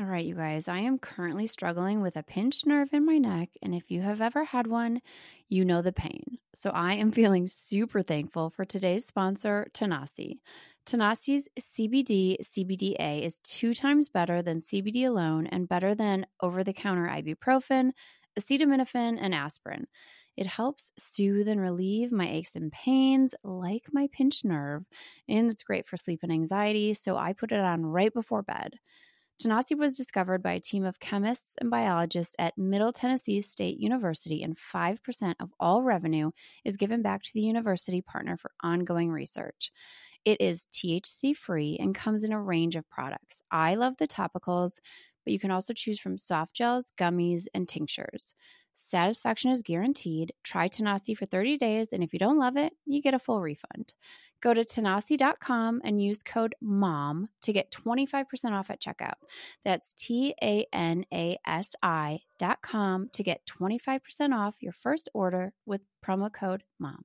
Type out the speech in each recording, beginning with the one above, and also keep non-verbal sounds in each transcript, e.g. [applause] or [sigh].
All right, you guys, I am currently struggling with a pinched nerve in my neck. And if you have ever had one, you know the pain. So I am [laughs] feeling super thankful for today's sponsor, Tanasi. Tanasi's CBD CBDA is two times better than CBD alone and better than over the counter ibuprofen, acetaminophen, and aspirin. It helps soothe and relieve my aches and pains, like my pinched nerve, and it's great for sleep and anxiety. So I put it on right before bed. Tanasi was discovered by a team of chemists and biologists at Middle Tennessee State University, and 5% of all revenue is given back to the university partner for ongoing research. It is THC free and comes in a range of products. I love the topicals, but you can also choose from soft gels, gummies, and tinctures. Satisfaction is guaranteed. Try Tanasi for 30 days, and if you don't love it, you get a full refund. Go to tanasi.com and use code MOM to get 25% off at checkout. That's T A N A S I.com to get 25% off your first order with promo code MOM.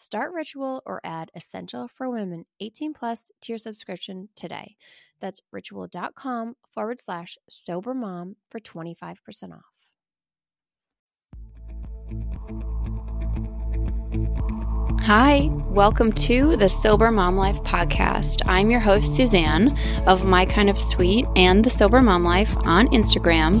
Start Ritual or add Essential for Women 18 Plus to your subscription today. That's ritual.com forward slash sober mom for 25% off. Hi, welcome to the Sober Mom Life podcast. I'm your host, Suzanne of My Kind of Sweet and the Sober Mom Life on Instagram.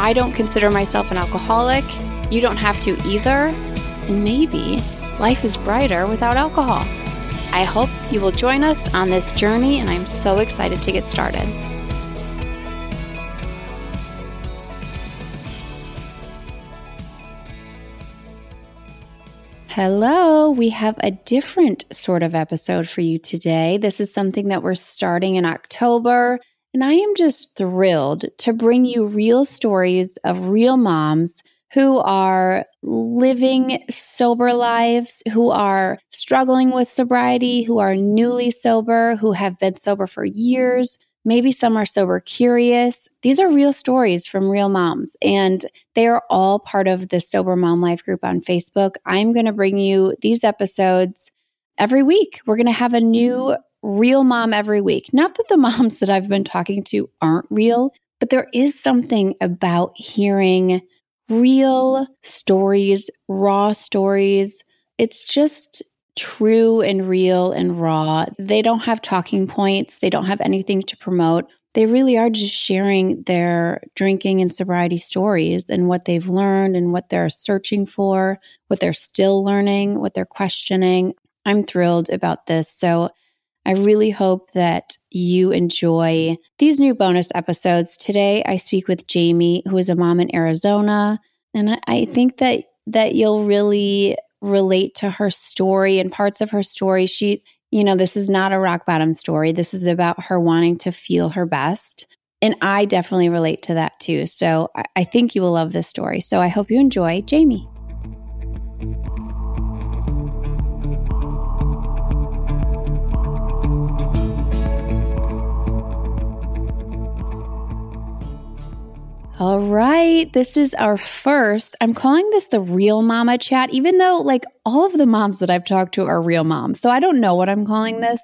I don't consider myself an alcoholic. You don't have to either. And maybe life is brighter without alcohol. I hope you will join us on this journey, and I'm so excited to get started. Hello, we have a different sort of episode for you today. This is something that we're starting in October. And I am just thrilled to bring you real stories of real moms who are living sober lives, who are struggling with sobriety, who are newly sober, who have been sober for years. Maybe some are sober curious. These are real stories from real moms, and they are all part of the Sober Mom Life group on Facebook. I'm going to bring you these episodes every week. We're going to have a new real mom every week. Not that the [laughs] moms that I've been talking to aren't real, but there is something about hearing real stories, raw stories. It's just true and real and raw. They don't have talking points, they don't have anything to promote. They really are just sharing their drinking and sobriety stories and what they've learned and what they're searching for, what they're still learning, what they're questioning. I'm thrilled about this. So, I really hope that you enjoy these new bonus episodes. Today, I speak with Jayme, who is a mom in Arizona, and I think that that you'll really relate to her story and parts of her story. She, you know, this is not a rock bottom story. This is about her wanting to feel her best. And I definitely relate to that too. So I think you will love this story. So I hope you enjoy Jayme. All right. This is our first. I'm calling this the real mama chat, even though, like, all of the moms that I've talked to are real moms. So I don't know what I'm calling this.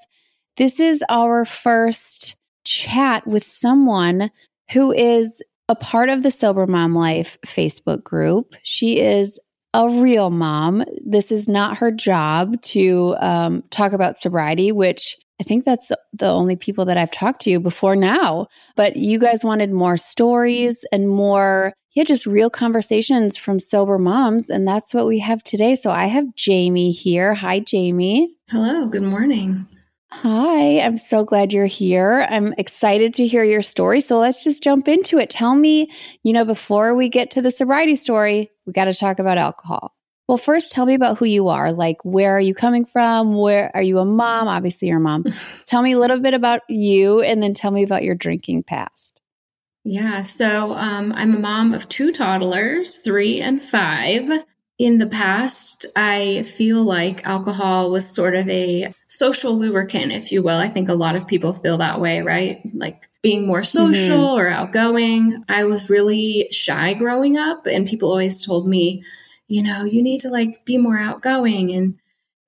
This is our first chat with someone who is a part of the Sober Mom Life Facebook group. She is a real mom. This is not her job to um, talk about sobriety, which I think that's the only people that I've talked to before now. But you guys wanted more stories and more, yeah, just real conversations from sober moms. And that's what we have today. So I have Jayme here. Hi, Jayme. Hello. Good morning. Hi, I'm so glad you're here. I'm excited to hear your story. So let's just jump into it. Tell me, you know, before we get to the sobriety story, we got to talk about alcohol. Well, first, tell me about who you are. Like, where are you coming from? Where are you a mom? Obviously, you're a mom. [laughs] tell me a little bit about you and then tell me about your drinking past. Yeah. So, um, I'm a mom of two toddlers, three and five. In the past, I feel like alcohol was sort of a social lubricant, if you will. I think a lot of people feel that way, right? Like being more social mm-hmm. or outgoing. I was really shy growing up, and people always told me, you know, you need to like be more outgoing. And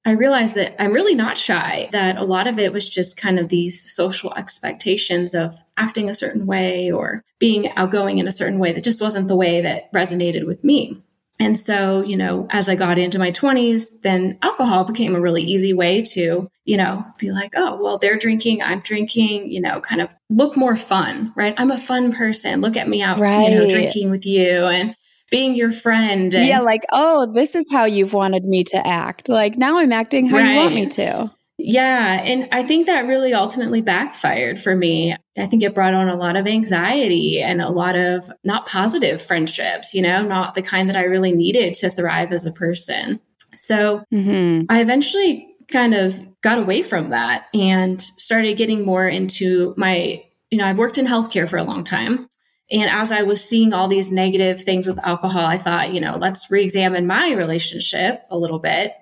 I realized that I'm really not shy, that a lot of it was just kind of these social expectations of acting a certain way or being outgoing in a certain way that just wasn't the way that resonated with me. And so, you know, as I got into my 20s, then alcohol became a really easy way to, you know, be like, oh, well, they're drinking, I'm drinking, you know, kind of look more fun, right? I'm a fun person. Look at me out, right. you know, drinking with you. And being your friend. And, yeah, like, oh, this is how you've wanted me to act. Like now I'm acting how right. you want me to. Yeah. And I think that really ultimately backfired for me. I think it brought on a lot of anxiety and a lot of not positive friendships, you know, not the kind that I really needed to thrive as a person. So mm-hmm. I eventually kind of got away from that and started getting more into my, you know, I've worked in healthcare for a long time. And as I was seeing all these negative things with alcohol, I thought, you know, let's re examine my relationship a little bit.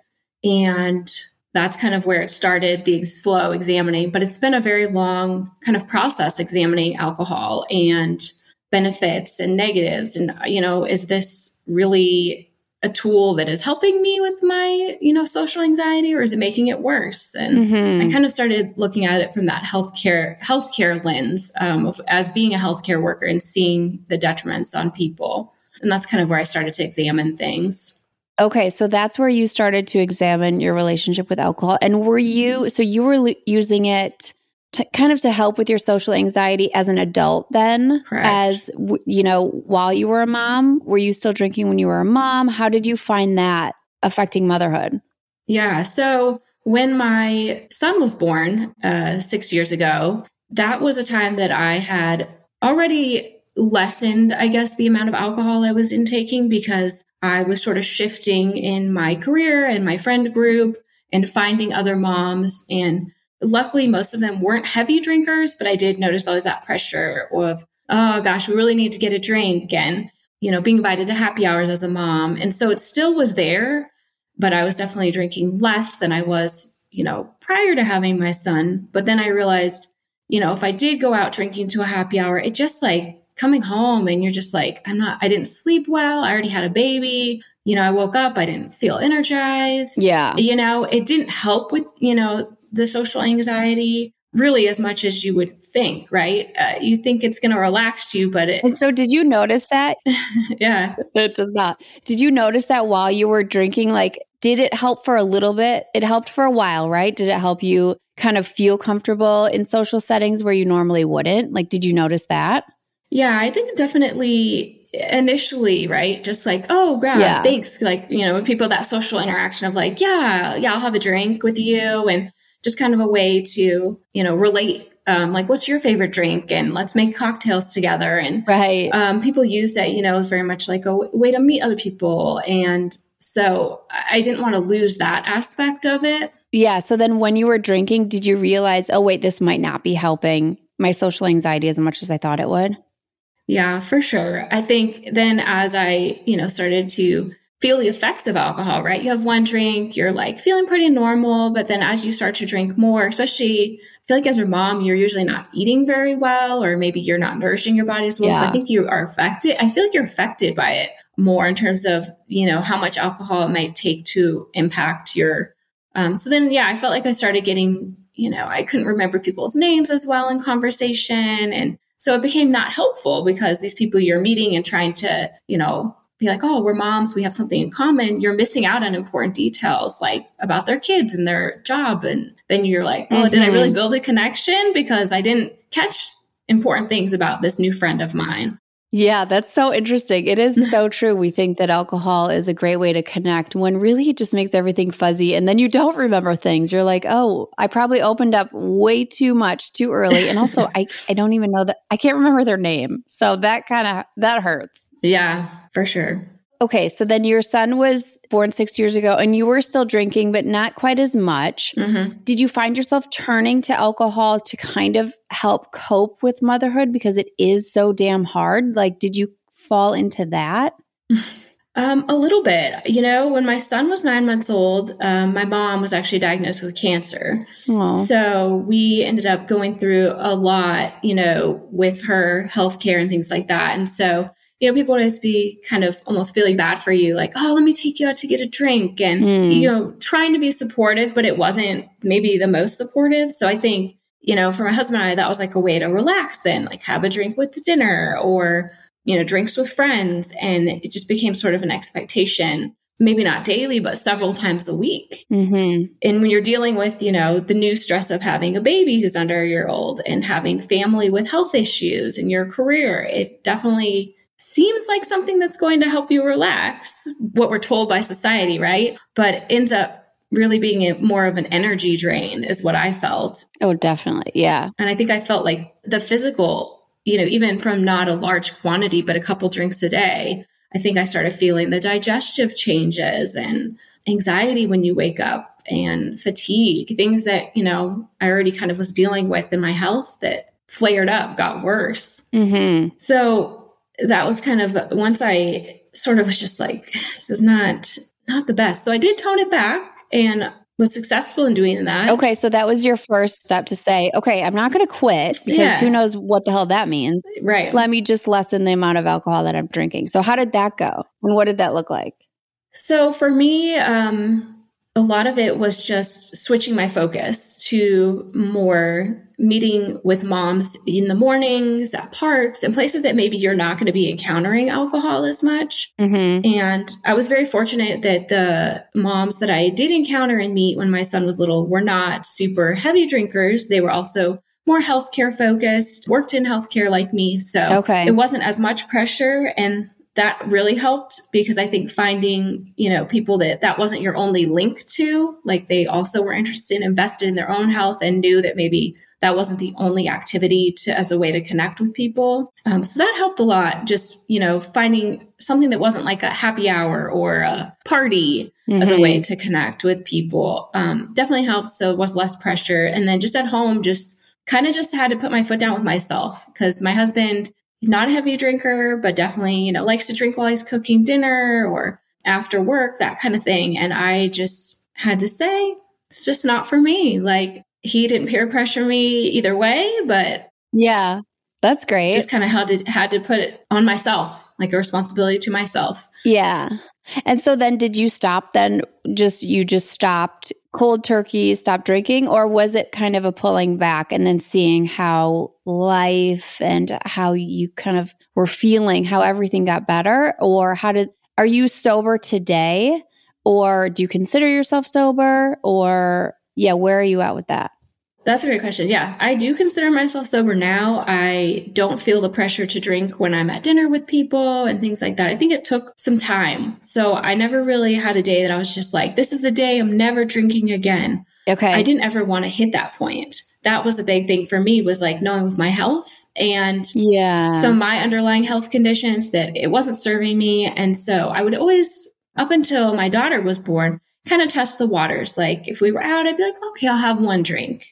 And that's kind of where it started the slow examining. But it's been a very long kind of process examining alcohol and benefits and negatives. And, you know, is this really a tool that is helping me with my, you know, social anxiety or is it making it worse? And mm-hmm. I kind of started looking at it from that healthcare healthcare lens um, of, as being a healthcare worker and seeing the detriments on people. And that's kind of where I started to examine things. Okay, so that's where you started to examine your relationship with alcohol. And were you so you were using it to, kind of to help with your social anxiety as an adult then Correct. as you know while you were a mom were you still drinking when you were a mom how did you find that affecting motherhood yeah so when my son was born uh, six years ago that was a time that i had already lessened i guess the amount of alcohol i was intaking because i was sort of shifting in my career and my friend group and finding other moms and Luckily, most of them weren't heavy drinkers, but I did notice always that pressure of, oh gosh, we really need to get a drink and, you know, being invited to happy hours as a mom. And so it still was there, but I was definitely drinking less than I was, you know, prior to having my son. But then I realized, you know, if I did go out drinking to a happy hour, it just like coming home and you're just like, I'm not, I didn't sleep well. I already had a baby. You know, I woke up, I didn't feel energized. Yeah. You know, it didn't help with, you know, the social anxiety really as much as you would think, right? Uh, you think it's going to relax you, but it. And so, did you notice that? [laughs] yeah. It does not. Did you notice that while you were drinking? Like, did it help for a little bit? It helped for a while, right? Did it help you kind of feel comfortable in social settings where you normally wouldn't? Like, did you notice that? Yeah, I think definitely initially, right? Just like, oh, grab, yeah. thanks. Like, you know, people that social interaction of like, yeah, yeah, I'll have a drink with you. And just kind of a way to, you know, relate um, like what's your favorite drink and let's make cocktails together. And right. um, people used it you know as very much like a way to meet other people. And so i didn't want to lose that aspect of it. Yeah. So then when you were drinking did you realize oh wait this might not be helping my social anxiety as much as i thought it would? Yeah for sure. I think then as i you know started to feel the effects of alcohol, right? You have one drink, you're like feeling pretty normal, but then as you start to drink more, especially I feel like as a mom, you're usually not eating very well, or maybe you're not nourishing your body as well. Yeah. So I think you are affected. I feel like you're affected by it more in terms of, you know, how much alcohol it might take to impact your. Um, so then, yeah, I felt like I started getting, you know, I couldn't remember people's names as well in conversation. And so it became not helpful because these people you're meeting and trying to, you know, be like, oh, we're moms, we have something in common, you're missing out on important details like about their kids and their job. And then you're like, well, mm-hmm. did I really mm-hmm. build a connection? Because I didn't catch important things about this new friend of mine. Yeah, that's so interesting. It is [laughs] so true. We think that alcohol is a great way to connect when really it just makes everything fuzzy. And then you don't remember things. You're like, oh, I probably opened up way too much too early. And also, [laughs] I, I don't even know that I can't remember their name. So that kind of, that hurts. Yeah, for sure. Okay, so then your son was born six years ago and you were still drinking, but not quite as much. Mm-hmm. Did you find yourself turning to alcohol to kind of help cope with motherhood because it is so damn hard? Like, did you fall into that? [laughs] Um, a little bit. You know, when my son was nine months old, um, my mom was actually diagnosed with cancer. Aww. So we ended up going through a lot, you know, with her healthcare and things like that. And so you know, people would always be kind of almost feeling bad for you, like, oh, let me take you out to get a drink and, mm. you know, trying to be supportive, but it wasn't maybe the most supportive. So I think, you know, for my husband and I, that was like a way to relax and like have a drink with the dinner or, you know, drinks with friends. And it just became sort of an expectation, maybe not daily, but several times a week. Mm-hmm. And when you're dealing with, you know, the new stress of having a baby who's under a year old and having family with health issues and your career, it definitely seems like something that's going to help you relax, what we're told by society, right? But ends up really being a, more of an energy drain, is what I felt. Oh, definitely. Yeah. And I think I felt like the physical, you know, even from not a large quantity, but a couple drinks a day, I think I started feeling the digestive changes and anxiety when you wake up and fatigue, things that, you know, I already kind of was dealing with in my health that flared up, got worse. Mm-hmm. So that was kind of once I sort of was just like, this is not not the best. So I did tone it back and was successful in doing that. Okay, so that was your first step to say, okay, I'm not going to quit because yeah. who knows what the hell that means. Right. Let me just lessen the amount of alcohol that I'm drinking. So how did that go? And what did that look like? So for me, um, a lot of it was just switching my focus to more meeting with moms in the mornings at parks and places that maybe you're not going to be encountering alcohol as much. Mm-hmm. And I was very fortunate that the moms that I did encounter and meet when my son was little were not super heavy drinkers. They were also more healthcare focused, worked in healthcare like me. So okay. it wasn't as much pressure. And that really helped because I think finding, you know, people that that wasn't your only link to, like they also were interested, and invested in their own health and knew that maybe that wasn't the only activity to as a way to connect with people. Um, so that helped a lot. Just, you know, finding something that wasn't like a happy hour or a party mm-hmm. as a way mm-hmm. to connect with people. Um, definitely helped. So it was less pressure. And then just at home, just kind of just had to put my foot down with myself because my husband not a heavy drinker, but definitely, you know, likes to drink while he's cooking dinner or after work, that kind of thing. And I just had to say, it's just not for me. Like he didn't peer pressure me either way, but yeah, that's great. Just kind of had to had to put it on myself, like a responsibility to myself. Yeah. And so then did you stop then? Just you just stopped cold turkey, stopped drinking? Or was it kind of a pulling back and then seeing how life and how you kind of were feeling how everything got better? Or how did are you sober today? Or do you consider yourself sober? Or yeah, where are you at with that? That's a great question. Yeah, I do consider myself sober now. I don't feel the pressure to drink when I'm at dinner with people and things like that. I think it took some time. So I never really had a day that I was just like, this is the day I'm never drinking again. Okay. I didn't ever want to hit that point. That was a big thing for me was like knowing with my health and yeah. some of my underlying health conditions that it wasn't serving me. And so I would always, up until my daughter was born, kind of test the waters. Like if we were out, I'd be like, okay, I'll have one drink.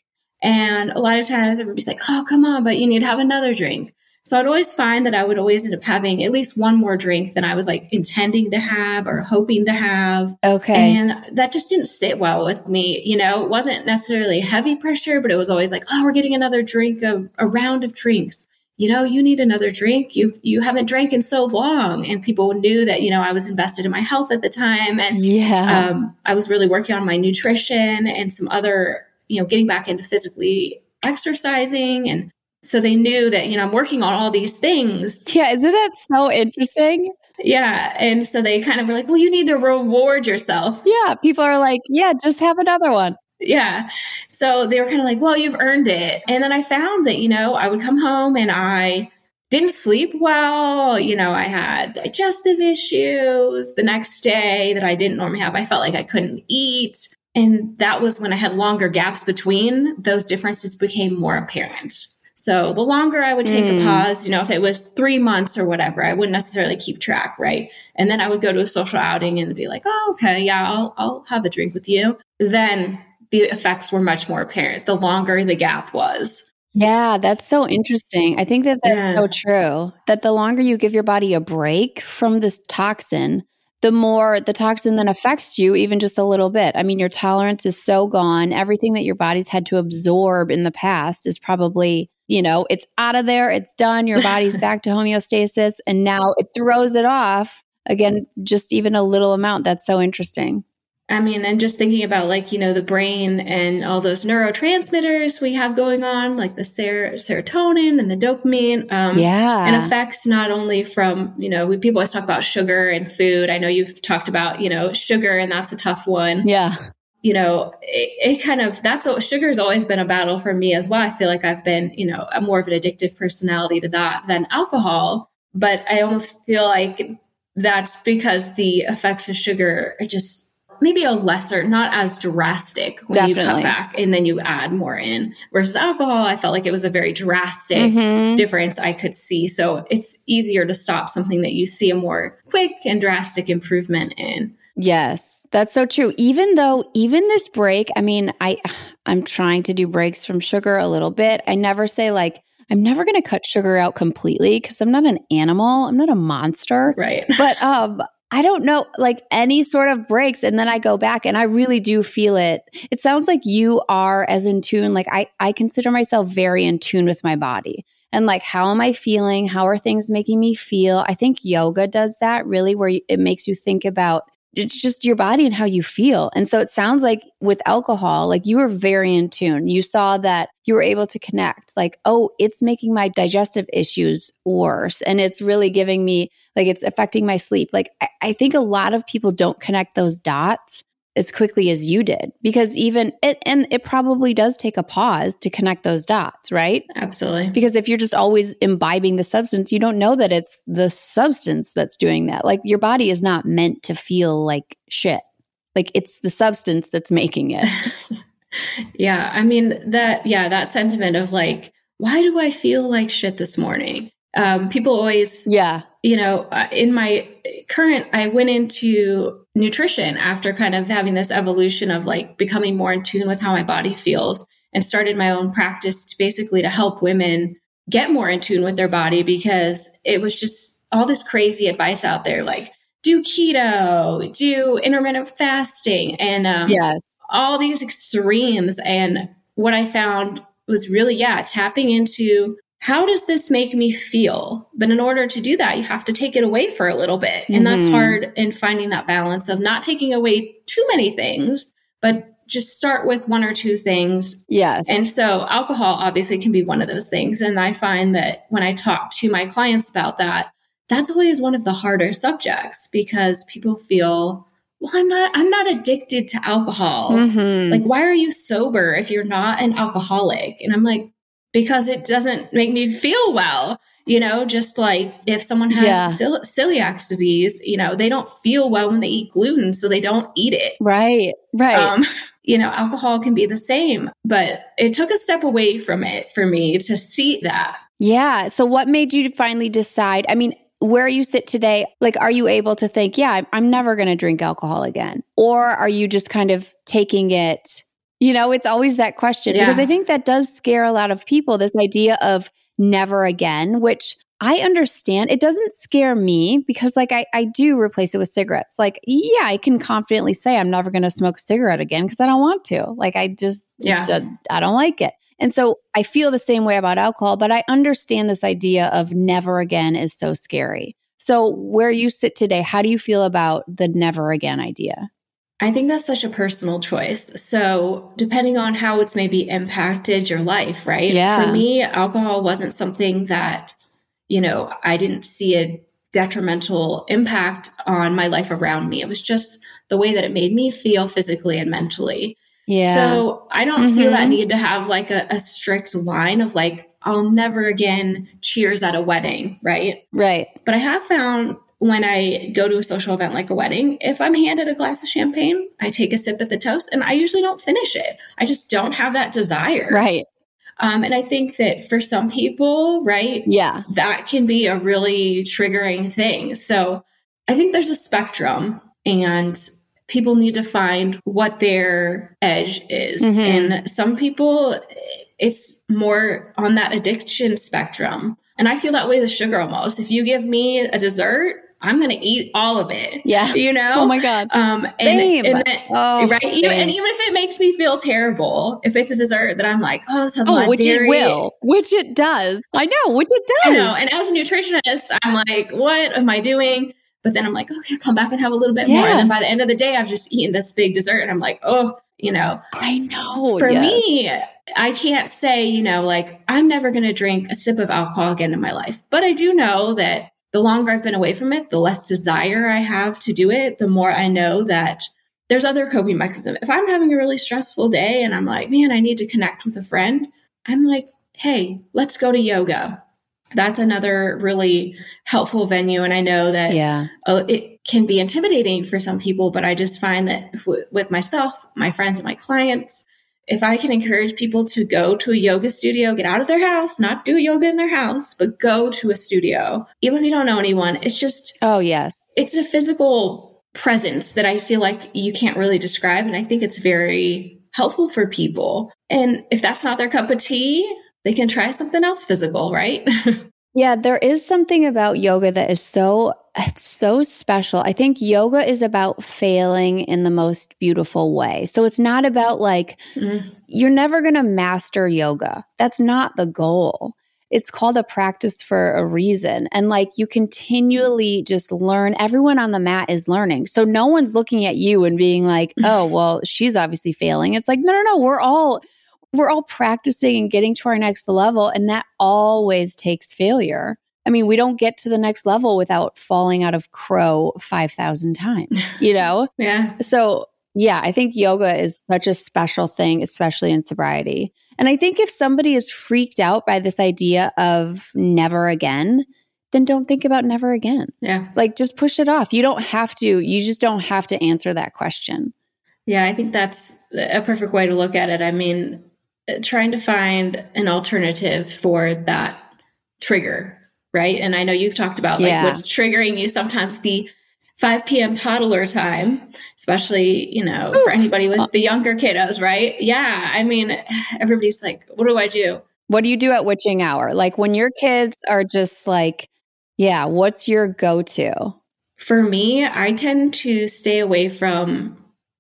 And a lot of times everybody's like, oh, come on, but you need to have another drink. So I'd always find that I would always end up having at least one more drink than I was like intending to have or hoping to have. Okay. And that just didn't sit well with me. You know, it wasn't necessarily heavy pressure, but it was always like, oh, we're getting another drink of a round of drinks. You know, you need another drink. You you haven't drank in so long. And people knew that, you know, I was invested in my health at the time. And yeah. um, I was really working on my nutrition and some other, you know, getting back into physically exercising and so they knew that, you know, I'm working on all these things. Yeah, isn't that so interesting? Yeah. And so they kind of were like, well, you need to reward yourself. Yeah. People are like, yeah, just have another one. Yeah. So they were kind of like, well, you've earned it. And then I found that, you know, I would come home and I didn't sleep well. You know, I had digestive issues the next day that I didn't normally have. I felt like I couldn't eat. And that was when I had longer gaps between, those differences became more apparent. So the longer I would take mm. a pause, you know, if it was three months or whatever, I wouldn't necessarily keep track, right? And then I would go to a social outing and be like, oh, okay, yeah, I'll, I'll have a drink with you. Then the effects were much more apparent the longer the gap was. Yeah, that's so interesting. I think that that's yeah. so true. That the longer you give your body a break from this toxin, the more the toxin then affects you even just a little bit. I mean, your tolerance is so gone. Everything that your body's had to absorb in the past is probably you know, it's out of there, it's done, your [laughs] body's back to homeostasis, and now it throws it off again, just even a little amount. That's so interesting. I mean, and just thinking about like, you know, the brain and all those neurotransmitters we have going on, like the ser- serotonin and the dopamine. Um, yeah. And effects not only from, you know, we, people always talk about sugar and food. I know you've talked about, you know, sugar and that's a tough one. Yeah you know, it, it, kind of that's a, sugar's always been a battle for me as well. I feel like I've been, you know, a more of an addictive personality to that than alcohol. But I almost feel like that's because the effects of sugar are just maybe a lesser, not as drastic when Definitely. you cut back and then you add more in. Versus alcohol, I felt like it was a very drastic mm-hmm. difference I could see. So it's easier to stop something that you see a more quick and drastic improvement in. Yes. That's so true. Even though, even this break, I mean, I, I'm trying to do breaks from sugar a little bit. I never say like, I'm never going to cut sugar out completely because I'm not an animal. I'm not a monster. Right. But, um, I don't know, like any sort of breaks. And then I go back and I really do feel it. It sounds like you are as in tune. Like I, I consider myself very in tune with my body and like, how am I feeling? How are things making me feel? I think yoga does that really, where it makes you think about it's just your body and how you feel. And so it sounds like with alcohol, like you were very in tune. You saw that you were able to connect, like, oh, it's making my digestive issues worse. And it's really giving me, like, it's affecting my sleep. Like, I, I think a lot of people don't connect those dots as quickly as you did because even it and it probably does take a pause to connect those dots right? Absolutely. Because if you're just always imbibing the substance you don't know that it's the substance that's doing that. Like your body is not meant to feel like shit. Like it's the substance that's making it. [laughs] Yeah i mean that yeah that sentiment of like why do i feel like shit this morning? Um, people always yeah you know uh, in my current i went into nutrition after kind of having this evolution of like becoming more in tune with how my body feels and started my own practice to basically to help women get more in tune with their body because it was just all this crazy advice out there like do keto do intermittent fasting and um, yes. all these extremes and what i found was really yeah tapping into how does this make me feel? But in order to do that, you have to take it away for a little bit. And mm-hmm. that's hard in finding that balance of not taking away too many things, but just start with one or two things. Yes. And so alcohol obviously can be one of those things. And I find that when I talk to my clients about that, that's always one of the harder subjects because people feel, well, I'm not, I'm not addicted to alcohol. Mm-hmm. Like, why are you sober if you're not an alcoholic? And I'm like, because it doesn't make me feel well. You know, just like if someone has yeah. cel- celiac disease, you know, they don't feel well when they eat gluten, so they don't eat it. Right, right. Um, you know, alcohol can be the same, but it took a step away from it for me to see that. Yeah. So, what made you finally decide? I mean, where you sit today, like, are you able to think, yeah, I'm never going to drink alcohol again? Or are you just kind of taking it you know, it's always that question yeah. because I think that does scare a lot of people this idea of never again, which I understand. It doesn't scare me because, like, I, I do replace it with cigarettes. Like, yeah, I can confidently say I'm never going to smoke a cigarette again because I don't want to. Like, I just, yeah. just, I don't like it. And so I feel the same way about alcohol, but I understand this idea of never again is so scary. So, where you sit today, how do you feel about the never again idea? I think that's such a personal choice. So, depending on how it's maybe impacted your life, right? Yeah. For me, alcohol wasn't something that, you know, I didn't see a detrimental impact on my life around me. It was just the way that it made me feel physically and mentally. Yeah. So, I don't mm-hmm. feel that need to have like a, a strict line of like, I'll never again cheers at a wedding, right? Right. But I have found when I go to a social event like a wedding, if I'm handed a glass of champagne, I take a sip at the toast and I usually don't finish it. I just don't have that desire. Right. Um, and I think that for some people, right, Yeah. that can be a really triggering thing. So I think there's a spectrum and people need to find what their edge is. Mhm. And some people, it's more on that addiction spectrum. And I feel that way with sugar almost. If you give me a dessert, I'm going to eat all of it. Yeah. You know? Oh my God. Um, and, and then, Oh, right. Even, and even if it makes me feel terrible, if it's a dessert that I'm like, oh, this has a lot Oh, which dairy. it will, which it does. I know, which it does. I know. And as a nutritionist, I'm like, what am I doing? But then I'm like, okay, come back and have a little bit more. And then by the end of the day, I've just eaten this big dessert. And I'm like, oh, you know, I know. for yeah. me, I can't say, you know, like I'm never going to drink a sip of alcohol again in my life. But I do know that the longer I've been away from it, the less desire I have to do it, the more I know that there's other coping mechanisms. If I'm having a really stressful day and I'm like, man, I need to connect with a friend, I'm like, hey, let's go to yoga. That's another really helpful venue. And I know that Yeah. uh, it can be intimidating for some people, but I just find that if, with myself, my friends, and my clients, if I can encourage people to go to a yoga studio, get out of their house, not do yoga in their house, but go to a studio, even if you don't know anyone, it's just, Oh, yes. it's a physical presence that I feel like you can't really describe. And I think it's very helpful for people. And if that's not their cup of tea, they can try something else physical, right? [laughs] Yeah, there is something about yoga that is so it's so special. I think yoga is about failing in the most beautiful way. So it's not about like Mm. you're never going to master yoga. That's not the goal. It's called a practice for a reason. And like you continually just learn. Everyone on the mat is learning. So no one's looking at you and being like, [laughs] oh, well, she's obviously failing. It's like, no, no, no. We're all we're all practicing and getting to our next level. And that always takes failure. I mean, we don't get to the next level without falling out of crow 5,000 times, you [laughs] know? yeah. So, yeah, I think yoga is such a special thing, especially in sobriety. And I think if somebody is freaked out by this idea of never again, then don't think about never again. Yeah. Like just push it off. You don't have to, you just don't have to answer that question. Yeah, I think that's a perfect way to look at it. I mean, trying to find an alternative for that trigger, right? And I know you've talked about like Yeah. what's triggering you sometimes the 5 p.m. toddler time, especially, you know, for anybody with uh, the younger kiddos, right? Yeah. I mean, everybody's like, what do I do? What do you do at witching hour? Like when your kids are just like, yeah, what's your go to? For me, I tend to stay away from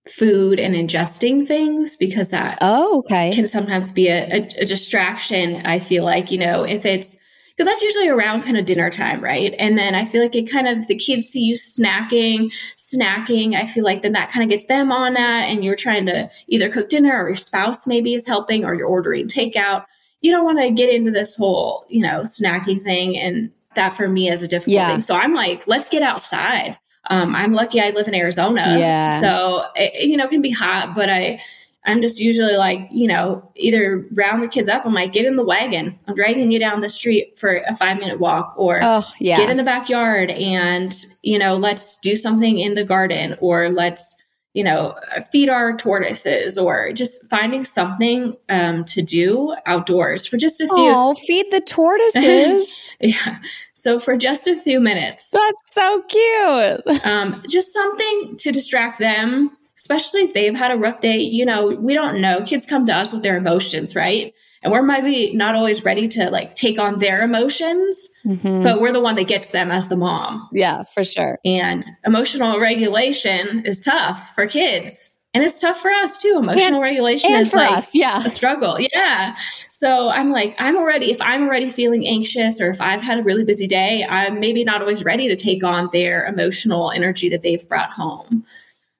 food and ingesting things because that Oh, okay. can sometimes be a, a, a distraction. I feel like, you know, if it's because that's usually around kind of dinner time, right? And then I feel like it kind of, the kids see you snacking, snacking. I feel like then that kind of gets them on that. And you're trying to either cook dinner or your spouse maybe is helping or you're ordering takeout. You don't want to get into this whole, you know, snacking thing. And that for me is a difficult Yeah. thing. So I'm like, let's get outside. Um, I'm lucky I live in Arizona. Yeah. So, it, you know, it can be hot, but I, I'm just usually like, you know, either round the kids up. I'm like, get in the wagon. I'm dragging you down the street for a five minute walk or Oh, yeah. get in the backyard and, you know, let's do something in the garden or let's, you know, feed our tortoises or just finding something um, to do outdoors for just a few. Oh, feed the tortoises. [laughs] Yeah. So for just a few minutes, That's so cute. um, just something to distract them especially if they've had a rough day. You know, we don't know. Kids come to us with their emotions, right? And we're maybe not always ready to like take on their emotions, mm-hmm. but we're the one that gets them as the mom. Yeah, for sure. And emotional regulation is tough for kids. And it's tough for us too. Emotional and, regulation and is like us, yeah. a struggle. Yeah. So I'm like, I'm already, if I'm already feeling anxious or if I've had a really busy day, I'm maybe not always ready to take on their emotional energy that they've brought home.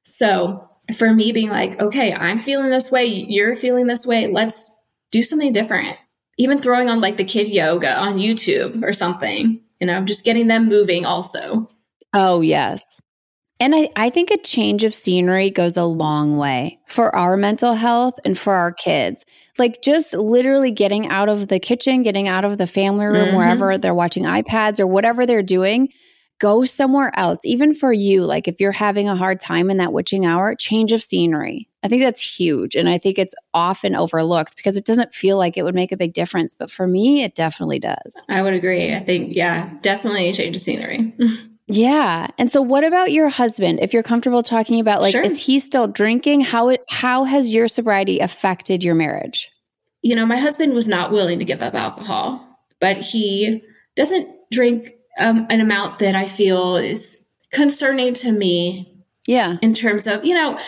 So for me being like, okay, I'm feeling this way, you're feeling this way, let's do something different. Even throwing on like the kid yoga on YouTube or something, you know, just getting them moving also. Oh, yes. And I, I think a change of scenery goes a long way for our mental health and for our kids. Like just literally getting out of the kitchen, getting out of the family room, mm-hmm. wherever they're watching iPads or whatever they're doing, go somewhere else. Even for you, like if you're having a hard time in that witching hour, change of scenery. I think that's huge. And I think it's often overlooked because it doesn't feel like it would make a big difference. But for me, it definitely does. I would agree. I think, yeah, definitely change of scenery. [laughs] Yeah. And so what about your husband? If you're comfortable talking about like sure. is he still drinking? How it how has your sobriety affected your marriage? You know, my husband was not willing to give up alcohol, but he doesn't drink um, an amount that I feel is concerning to me. Yeah. In terms of, you know,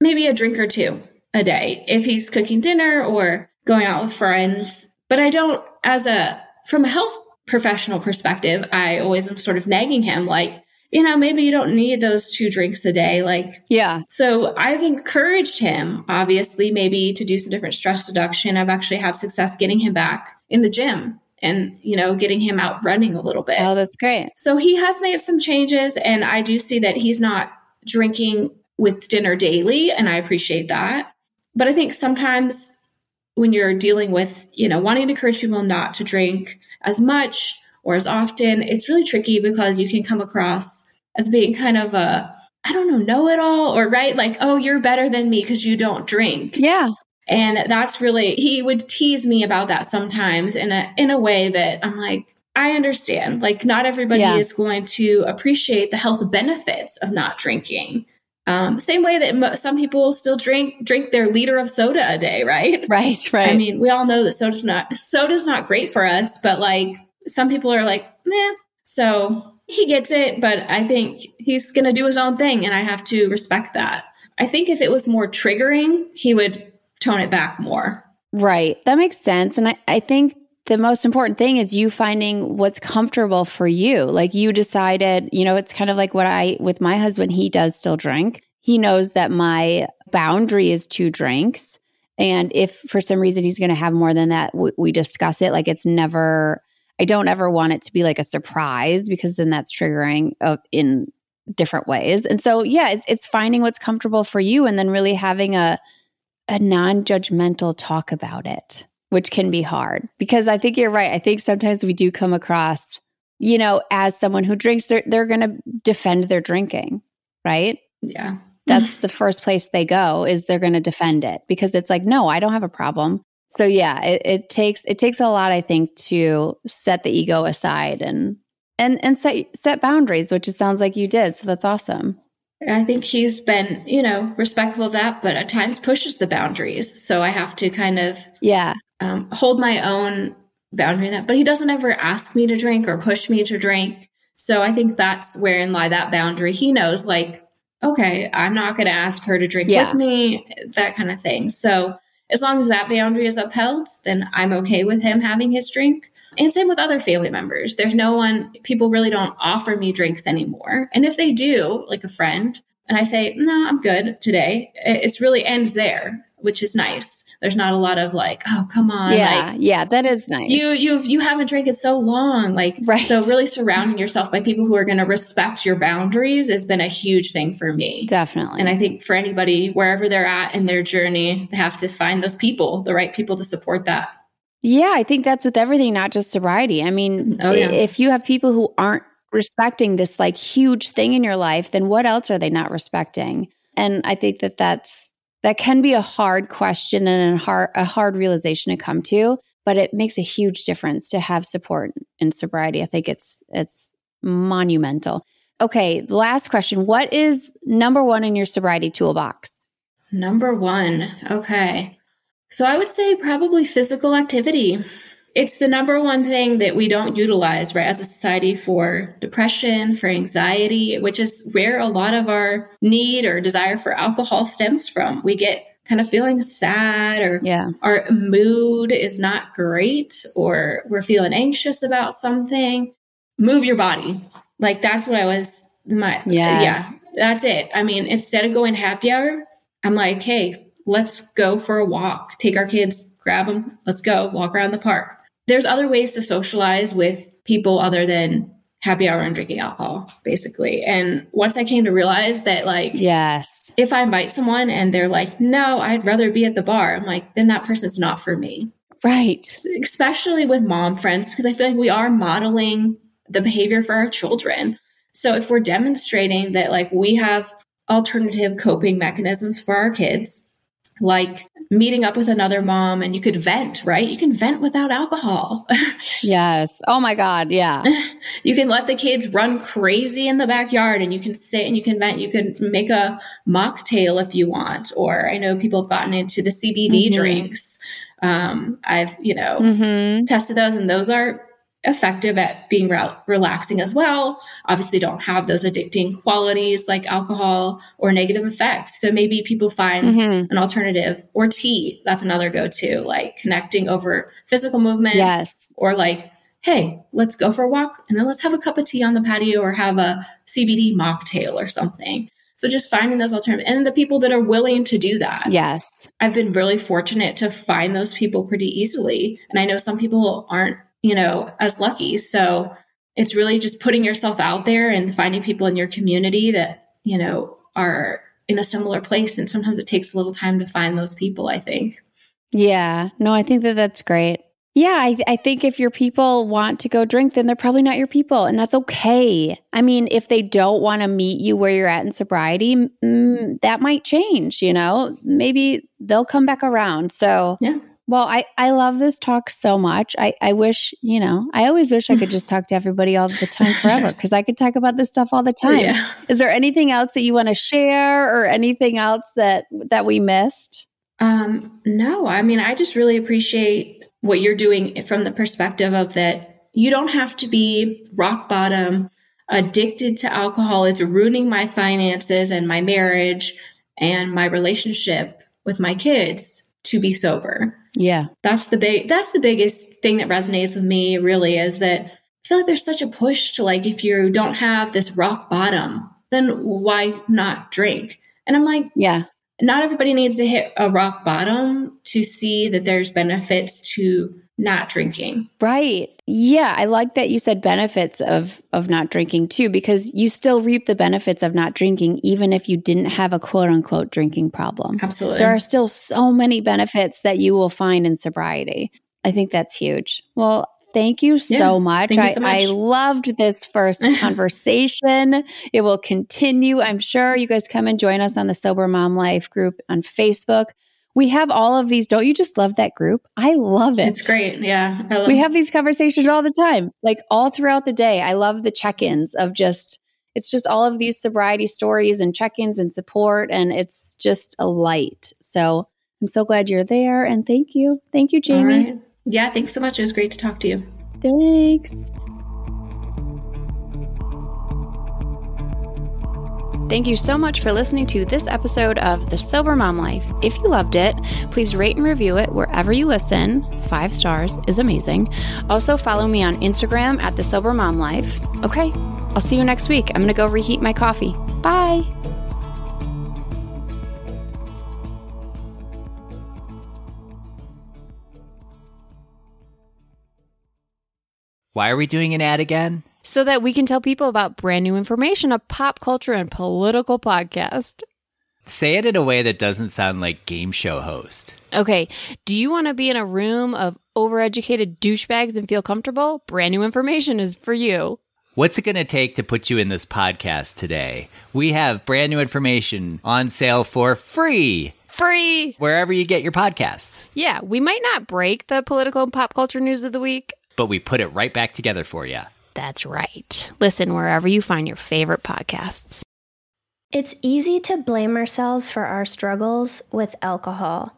maybe a drink or two a day if he's cooking dinner or going out with friends. But I don't as a from a health professional perspective, I always am sort of nagging him, like, you know, maybe you don't need those two drinks a day. Like, yeah. So I've encouraged him, obviously, maybe to do some different stress reduction. I've actually had success getting him back in the gym and, you know, getting him out running a little bit. Oh, that's great. So he has made some changes, and I do see that he's not drinking with dinner daily, and I appreciate that. But I think sometimes when you're dealing with, you know, wanting to encourage people not to drink as much or as often, it's really tricky because you can come across as being kind of a, I don't know, know it all or right, like, oh, you're better than me because you don't drink. Yeah. And that's really he would tease me about that sometimes in a in a way that I'm like, I understand. Like not everybody yeah. is going to appreciate the health benefits of not drinking. Um, same way that mo- some people still drink drink their liter of soda a day, right? Right, [laughs] right. I mean, we all know that soda's not soda's not great for us, but like some people are like, meh. So he gets it, but I think he's gonna do his own thing, and I have to respect that. I think if it was more triggering, he would tone it back more. Right. That makes sense. And I, I think the most important thing is you finding what's comfortable for you. Like you decided, you know, it's kind of like what I, with my husband, he does still drink. He knows that my boundary is two drinks. And if for some reason he's going to have more than that, we, we discuss it. Like it's never, I don't ever want it to be like a surprise because then that's triggering uh, in different ways. And so, yeah, it's, it's finding what's comfortable for you and then really having a, a non judgmental talk about it which can be hard because I think you're right. I think sometimes we do come across, you know, as someone who drinks, they're, they're going to defend their drinking, right? Yeah. That's [laughs] the first place they go is they're going to defend it because it's like, no, I don't have a problem. So yeah, it, it takes, it takes a lot, I think, to set the ego aside and, and, and set, set boundaries, which it sounds like you did. So that's awesome. I think he's been, you know, respectful of that, but at times pushes the boundaries. So I have to kind of, yeah, um, hold my own boundary in that. But he doesn't ever ask me to drink or push me to drink. So I think that's wherein lie that boundary. He knows, like, okay, I'm not going to ask her to drink yeah. with me, that kind of thing. So as long as that boundary is upheld, then I'm okay with him having his drink. And same with other family members. There's no one, people really don't offer me drinks anymore. And if they do, like a friend, and I say, no, I'm good today, it's really ends there, which is nice. There's not a lot of like, oh, come on. Yeah. Like, yeah. That is nice. You, you've, you haven't drank it so long. Like, right. so [laughs] really surrounding yourself by people who are going to respect your boundaries has been a huge thing for me. Definitely. And I think for anybody, wherever they're at in their journey, they have to find those people, the right people to support that. Yeah, I think that's with everything, not just sobriety. I mean, mm-hmm. oh, yeah. if you have people who aren't respecting this like huge thing in your life, then what else are they not respecting? And I think that that's that can be a hard question and a hard a hard realization to come to, but it makes a huge difference to have support in sobriety. I think it's it's monumental. Okay, last question. What is number 1 in your sobriety toolbox? Number one. Okay. So I would say probably physical activity. It's the number one thing that we don't utilize, right, as a society for depression, for anxiety, which is where a lot of our need or desire for alcohol stems from. We get kind of feeling sad or yeah. our mood is not great or we're feeling anxious about something. Move your body. Like that's what I was my yes. yeah. That's it. I mean, instead of going happy hour, I'm like, hey, let's go for a walk. Take our kids, grab them, let's go walk around the park. There's other ways to socialize with people other than happy hour and drinking alcohol, basically. And once I came to realize that, like, yes, if I invite someone and they're like, no, I'd rather be at the bar, I'm like, then that person's not for me. Right. Especially with mom friends, because I feel like we are modeling the behavior for our children. So if we're demonstrating that, like, we have alternative coping mechanisms for our kids, like meeting up with another mom and you could vent, right? You can vent without alcohol. [laughs] yes. Oh my God. Yeah. [laughs] you can let the kids run crazy in the backyard and you can sit and you can vent. You can make a mocktail if you want. Or I know people have gotten into the CBD mm-hmm. drinks. Um, I've, you know, mm-hmm. tested those and those are effective at being re- relaxing as well. Obviously, don't have those addicting qualities like alcohol or negative effects. So maybe people find mm-hmm. an alternative or tea. That's another go to, like connecting over physical movement. Yes. Or like, hey, let's go for a walk and then let's have a cup of tea on the patio or have a CBD mocktail or something. So just finding those alternatives and the people that are willing to do that. Yes. I've been really fortunate to find those people pretty easily. And I know some people aren't you know, as lucky. So it's really just putting yourself out there and finding people in your community that, you know, are in a similar place. And sometimes it takes a little time to find those people, I think. Yeah. No, I think that that's great. Yeah, I, I, think if your people want to go drink, then they're probably not your people, and that's okay. I mean, if they don't want to meet you where you're at in sobriety, mm, that might change. You know, maybe they'll come back around. So, yeah, well, I, I love this talk so much. I, I wish, you know, I always wish I could just talk to everybody all the time [laughs] forever because I could talk about this stuff all the time. Yeah. Is there anything else that you want to share or anything else that that we missed? Um, no, I mean, I just really appreciate what you're doing from the perspective of that you don't have to be rock bottom, addicted to alcohol. It's ruining my finances and my marriage and my relationship with my kids to be sober. Yeah. That's the big that's the biggest thing that resonates with me really is that I feel like there's such a push to like if you don't have this rock bottom, then why not drink? And I'm like, yeah. Not everybody needs to hit a rock bottom to see that there's benefits to not drinking. Right. Yeah, I like that you said benefits of of not drinking too because you still reap the benefits of not drinking even if you didn't have a quote unquote drinking problem. Absolutely. There are still so many benefits that you will find in sobriety. I think that's huge. Well, thank you yeah, so much. You so much. I, I loved this first [laughs] conversation. it will continue. I'm sure you guys come and join us on the Sober Mom Life group on Facebook we have all of these. Don't you just love that group? I love it. It's great. Yeah. we have these conversations all the time, like all throughout the day. I love the check ins of just, it's just all of these sobriety stories and check ins and support. And it's just a light. So I'm so glad you're there. And thank you. Thank you, Jayme. Right. Yeah. Thanks so much. It was great to talk to you. Thanks. Thank you so much for listening to this episode of The Sober Mom Life. If you loved it, please rate and review it wherever you listen. Five stars is amazing. Also, follow me on Instagram at The Sober Mom Life. Okay, I'll see you next week. I'm going to go reheat my coffee. Bye. Why are we doing an ad again? so that we can tell people about brand new information, a pop culture and political podcast. Say it in a way that doesn't sound like game show host. Okay. Do you want to be in a room of overeducated douchebags and feel comfortable? Brand new information is for you. What's it going to take to put you in this podcast today? We have brand new information on sale for free. Free. Wherever you get your podcasts. Yeah, we might not break the political and pop culture news of the week, but we put it right back together for you. That's right. Listen wherever you find your favorite podcasts. It's easy to blame ourselves for our struggles with alcohol.